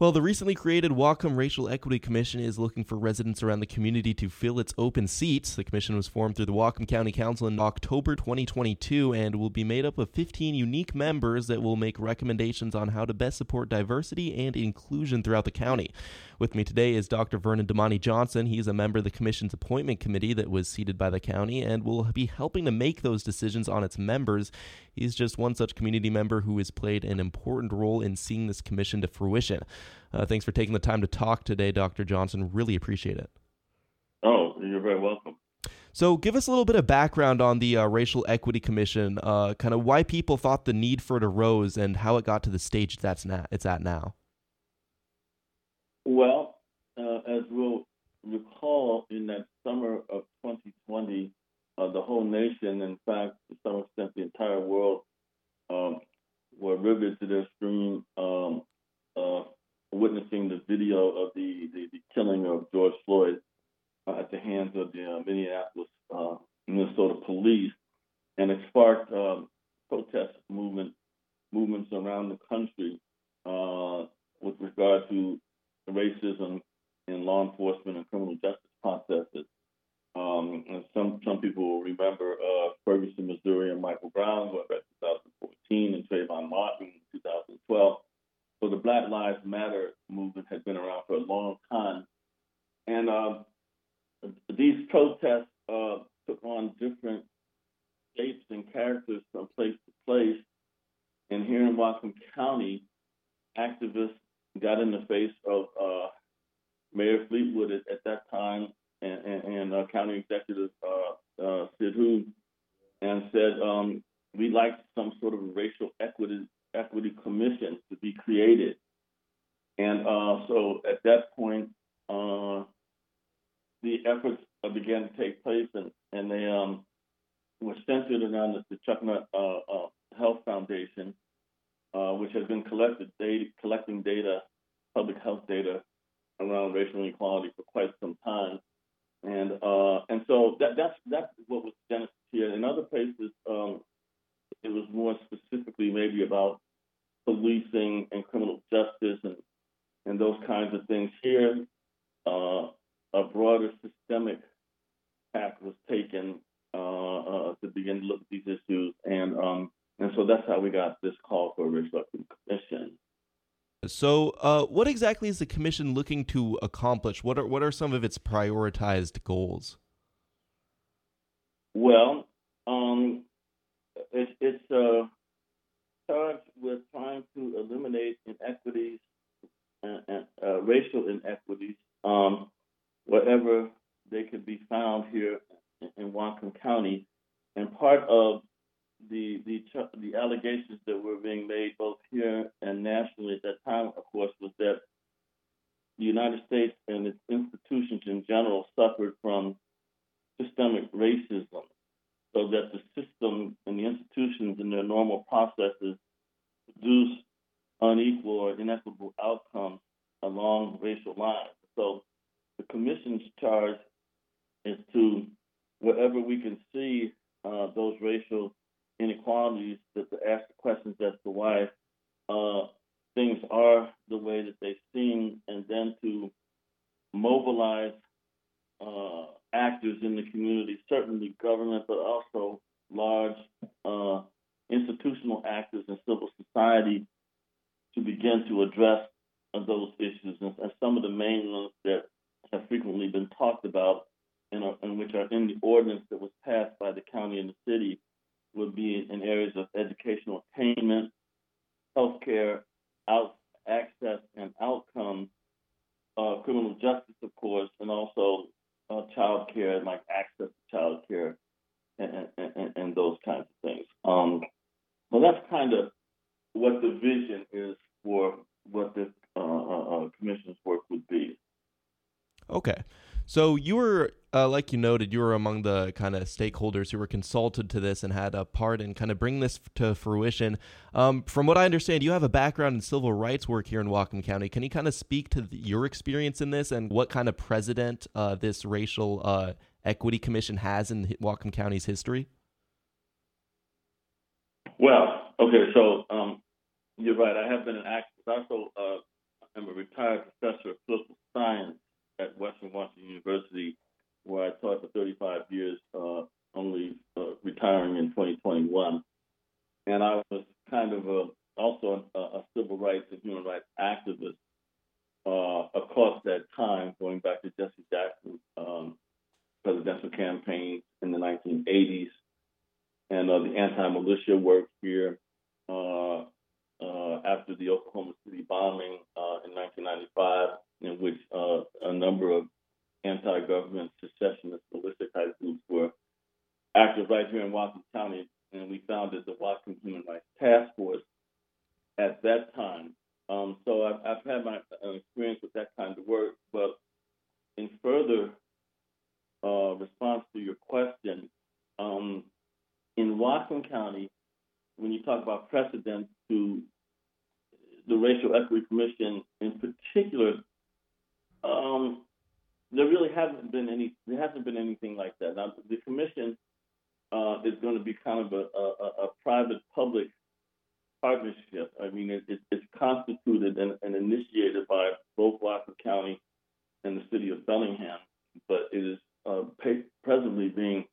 Well, the recently created Whatcom Racial Equity Commission is looking for residents around the community to fill its open seats. The commission was formed through the Whatcom County Council in October 2022 and will be made up of 15 unique members that will make recommendations on how to best support diversity and inclusion throughout the county. With me today is Dr. Vernon Damani Johnson. He's a member of the commission's appointment committee that was seated by the county and will be helping to make those decisions on its members. He's just one such community member who has played an important role in seeing this commission to fruition. Uh, thanks for taking the time to talk today, Dr. Johnson. Really appreciate it. Oh, you're very welcome. So, give us a little bit of background on the uh, Racial Equity Commission, uh, kind of why people thought the need for it arose, and how it got to the stage that's na- it's at now. Well, uh, as we'll recall, in that summer of 2020, uh, the whole nation, in fact, to some extent, the entire world, um, were riveted to their screen um, uh, witnessing the video of the, the, the killing of George Floyd uh, at the hands of the uh, Minneapolis, uh, Minnesota police, and it sparked um, protest movement movements around the country with regard to racism in law enforcement and criminal justice processes. Um, some some people will remember uh, Ferguson, Missouri, and Michael Brown, who back 2014, and Trayvon Martin in 2012. So the Black Lives Matter movement has been around for a long time, and uh, these protests uh, took on different shapes and characters from place to place. And here in Whatcom County, activists got in the face of uh, Mayor Fleetwood at, at, that time and, and, and uh, County Executive uh, uh Sidhu said, um, we'd like some sort of racial equity equity commission to be created. And uh, so at that point, uh, the efforts began to take place, and, and they um, were centered around the, the Chuckanut Health Foundation, uh, which has been collected data, collecting data, public health data around racial inequality for quite some time. And uh, and so that, that's that's what was genesis here. In other places, um, it was more specifically maybe about policing and criminal justice and and those kinds of things. Here, uh, a broader systemic tack was taken uh, uh, to begin to look at these issues, and um, and so that's how we got this call for a racial equity commission. So, uh, what exactly is the commission looking to accomplish? What are what are some of its prioritized goals? Well, um, it's it's uh, charged with trying to eliminate inequities and, and uh, racial inequities, um, wherever they could be found here in, in Whatcom County, and part of the the the allegations that were being made both here and nationally at that time, of course, was that the United States and its institutions in general suffered from systemic racism, so that the system and the institutions and their normal processes produce unequal or inequitable outcomes along racial lines. So the commission's charge is to wherever we can see uh, those racial inequalities that to ask the questions as to why uh, things are the way that they seem, and then to mobilize uh, actors in the community, certainly government, but also large uh, institutional actors and civil society to begin to address those issues. And, and, some of the main ones that have frequently been talked about and, are, and which are in the ordinance that was passed by the county and the city would be in areas of educational attainment, healthcare, out, access and outcomes, uh, criminal justice, of course, and also uh, care, like access to child care and, and, and, those kinds of things. Um, so that's kind of what the vision is for what this uh, uh, uh commission's work would be. Okay. So you were, uh, like you noted, you were among the kind of stakeholders who were consulted to this and had a part in kind of bringing this to fruition. Um, from what I understand, you have a background in civil rights work here in Whatcom County. Can you kind of speak to the, your experience in this and what kind of president uh, this racial uh, equity commission has in Whatcom County's history? Well, okay, so um, you're right. I have been an activist. I also uh, am a retired professor of political science at Western Washington University, where I taught for 35 years, uh, only uh, retiring in 2021. And I was kind of a, also a, a, civil rights and human rights activist uh, across that time, going back to Jesse Jackson's um, presidential campaigns in the 1980s and uh, the anti-militia work here uh, uh, after the Oklahoma City bombing uh, in 1995, in which uh, a number of anti-government secessionist militia type groups were active right here in Whatcom County, and we founded the Whatcom Human Rights Task Force at that time. Um, so I've, I've, had my uh, experience with that kind of work, but in further uh, response to your question, um, in Whatcom County, when you talk about precedent to the Racial Equity Commission in particular, um, there really hasn't been any. There hasn't been anything like that. Now, the commission uh, is going to be kind of a, a, a private-public partnership. I mean, it, it, it's constituted and, and, initiated by both Whatcom County and the city of Bellingham, but it is uh, presently being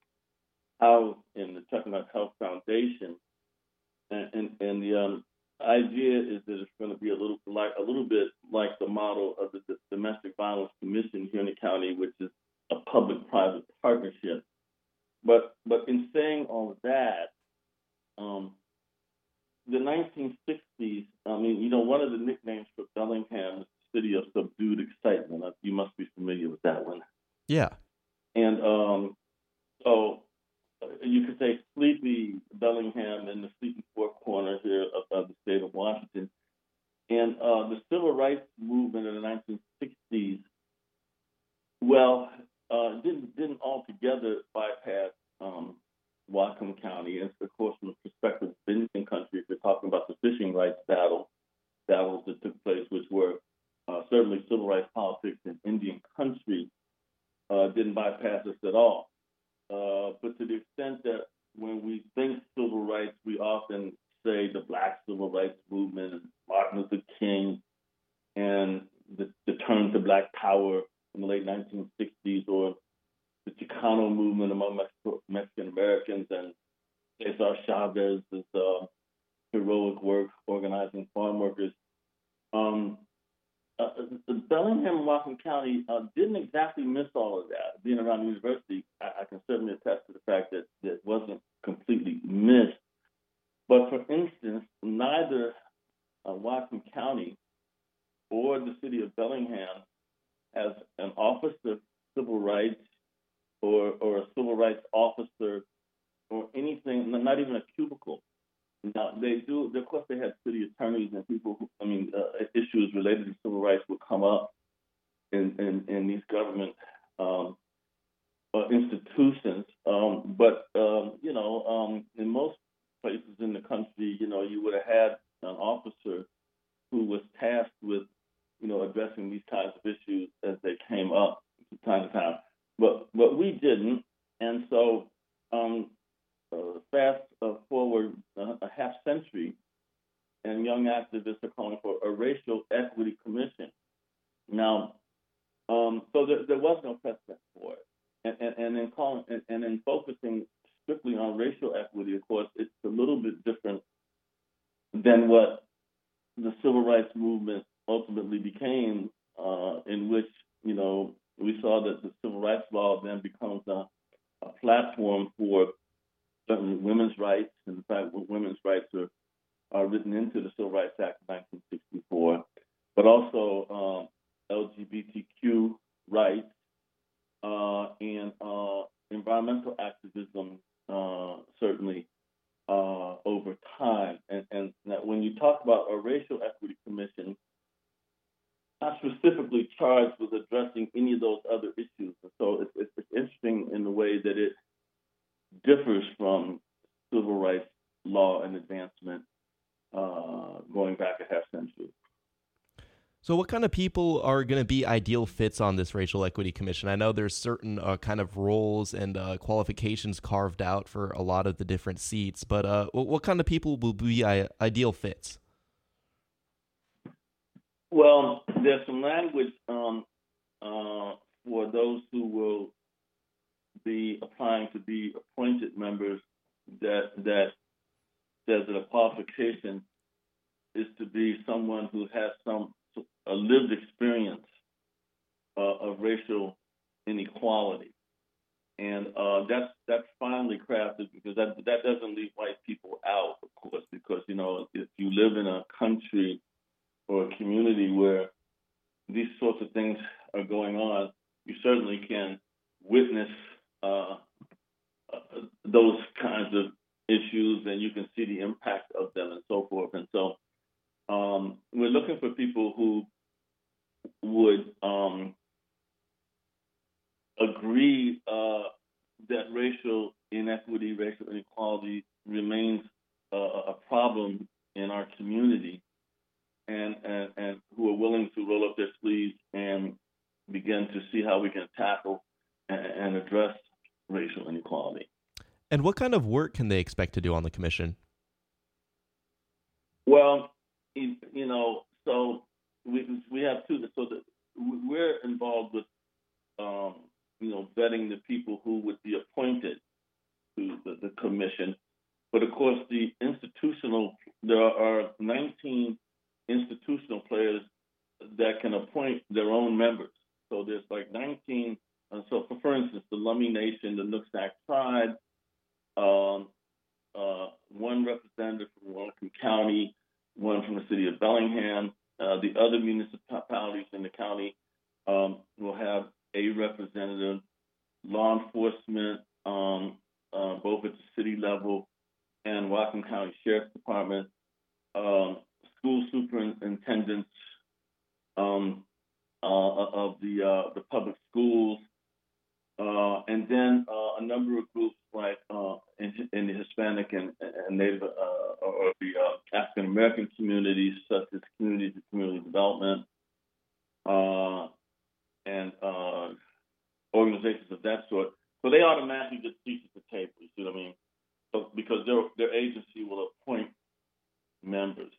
housed in the Chuckanut Health Foundation, and and, and the um, idea is that it's going to be a little like a little bit like the model of the, the Domestic Violence Commission here in the county, which is a public-private partnership. But but in saying all of that, um, the 1960s. I mean, you know, one of the nicknames for Bellingham is the city of subdued excitement. You must be familiar with that one. Yeah. And um, so you could say sleepy Bellingham in the sleepy four corner here of, of the state of Washington. And uh, the civil rights movement in the 1960s, well, uh, didn't didn't altogether bypass um, Whatcom County. And of course, from the perspective of Indian country, if you're talking about the fishing rights battle, battles that took place, which were uh, certainly civil rights politics in Indian country, uh, didn't bypass us at all. Uh, but to the extent that when we think civil rights, we often say the Black civil rights movement and Martin Luther King and the, the turn to Black power in the late 1960s, or the Chicano movement among Mexican Americans and Cesar Chavez's uh, heroic work organizing farm workers. Um, uh, uh Bellingham and Whatcom County uh, didn't exactly miss all of that. Being around the university, I, I, can certainly attest to the fact that it wasn't completely missed. But for instance, neither uh, Whatcom County or the city of Bellingham has an office of civil rights or, or a civil rights officer or anything, not even a cubicle now they do. Of course, they had city attorneys and people. Who, I mean, uh, issues related to civil rights would come up in in, in these government um, uh, institutions. Um, but um, you know, um, in most places in the country, you know, you would have had an officer who was tasked with, you know, addressing these kinds of issues as they came up time to time. But but we didn't, and so um, uh, fast uh, forward uh, a half century, and young activists are calling for a racial equity commission. Now, um, so there, there, was no precedent for it, and, and, and in calling and, and in focusing strictly on racial equity, of course, it's a little bit different than what the civil rights movement ultimately became, uh, in which you know we saw that the civil rights law then becomes a, a platform for certainly women's rights, and the fact women's rights are, are written into the Civil Rights Act of 1964, but also um, LGBTQ rights uh, and uh, environmental activism, uh, certainly uh, over time. And, and when you talk about a racial equity commission, not specifically charged with addressing any of those other issues. So it's, it's, interesting in the way that it differs from civil rights law and advancement uh, going back a half century. So, what kind of people are going to be ideal fits on this racial equity commission? I know there's certain uh, kind of roles and uh, qualifications carved out for a lot of the different seats, but uh, what kind of people will be ideal fits? Well, there's some language um, uh, for those who will be applying to be appointed members that that says that a qualification is to be someone who has some a lived experience uh, of racial inequality, and uh, that's that's finely crafted because that that doesn't leave white people out, of course, because you know if you live in a country community where these sorts of things are going on, you certainly can witness uh, uh, those kinds of issues and you can see the impact of them and so forth. And so um, we're looking for people who would um, agree uh, that racial inequity, racial inequality remains a problem in our community and, and, and who are willing to roll up their sleeves and begin to see how we can tackle and, and address racial inequality. And what kind of work can they expect to do on the commission? Well, you know, so we we have two. So that we're involved with, um, you know, vetting the people who would be appointed to the, the commission. But of course, the institutional there are 19 institutional players that can appoint their own members. So there's like 19. Uh, so, for, for instance, the Lummi Nation, the Nooksack Tribe, um, uh, one representative from Whatcom County, one from the city of Bellingham. Uh, the other municipalities in the county um, will have a representative. Law enforcement, um, uh, both at the city level and Whatcom County Sheriff's Department, um, school superintendents um, uh, of the uh, the public schools, uh, and then uh, a number of groups like uh, in, in, the Hispanic and, and Native or the African American communities, such as community to community development, and organizations of that sort. So they automatically get seats at the table. You see what I mean? So because their their agency will appoint members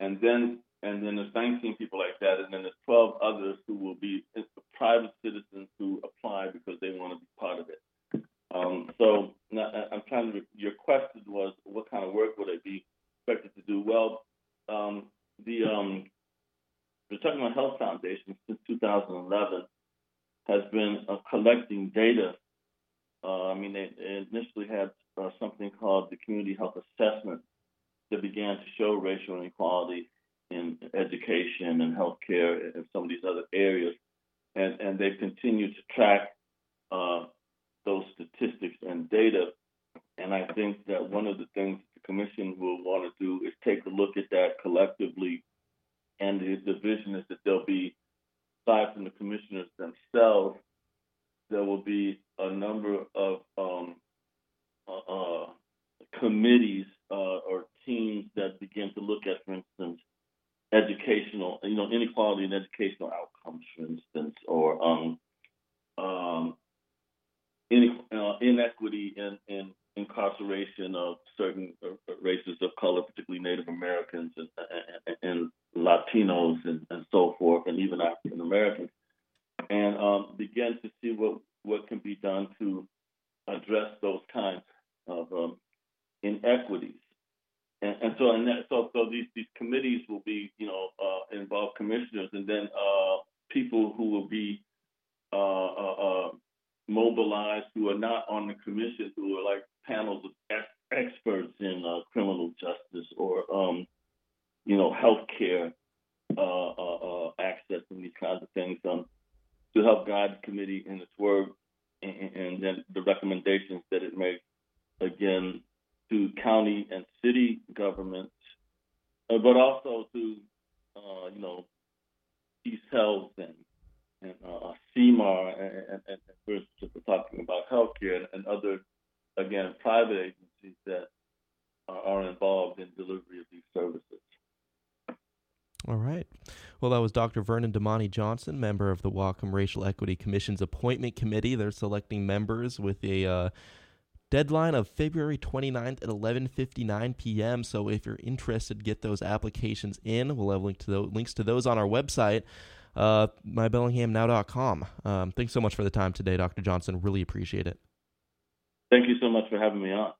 and then and then there's 19 people like that, and then there's 12 others who will be private citizens who apply because they want to be part of it. Um, so I'm trying to. Your question was, what kind of work would I be expected to do? Well, um, the um, the Chuckanut Health Foundation since 2011 has been uh, collecting data. Uh, I mean, they, they initially had uh, something called the Community Health Assessment that began to show racial inequality in education and healthcare and some of these other areas. And, and they've continued to track uh, those statistics and data. And I think that one of the things the commission will want to do is take a look at that collectively. And the, the vision is that there'll be, aside from the commissioners themselves, there will be a number of um, uh, uh committees uh, or teams that begin to look at, for instance, educational, you know, inequality in educational outcomes, for instance, or um, um, uh, inequity in, in incarceration of certain uh, races of color, particularly Native Americans and, and, and Latinos and, and, so forth, and even Americans, and um, begin to see what, what can be done to address those kinds of um, inequities. And, and so, and that, so, so these these committees will be, you know, uh, involve commissioners, and then uh, people who will be uh, uh, uh, mobilized who are not on the commission, who are like panels of ex- experts in uh, criminal justice or, um, you know, healthcare access and these kinds of things, um, to help guide the committee its work, and, and then the recommendations that it makes. Again, to county and city governments, uh, but also to, uh, you know, East Health and, and uh, Sea Mar, and, and, we're talking about healthcare and, and other, again, private agencies that are involved in delivery of these services. All right. Well, that was Dr. Vernon Damani Johnson, member of the Whatcom Racial Equity Commission's Appointment Committee. They're selecting members with a uh, deadline of February 29th at 11:59 p.m. So if you're interested, get those applications in. We'll have link to the, links to those on our website, uh, mybellinghamnow.com. Um, thanks so much for the time today, Dr. Johnson. Really appreciate it. Thank you so much for having me on.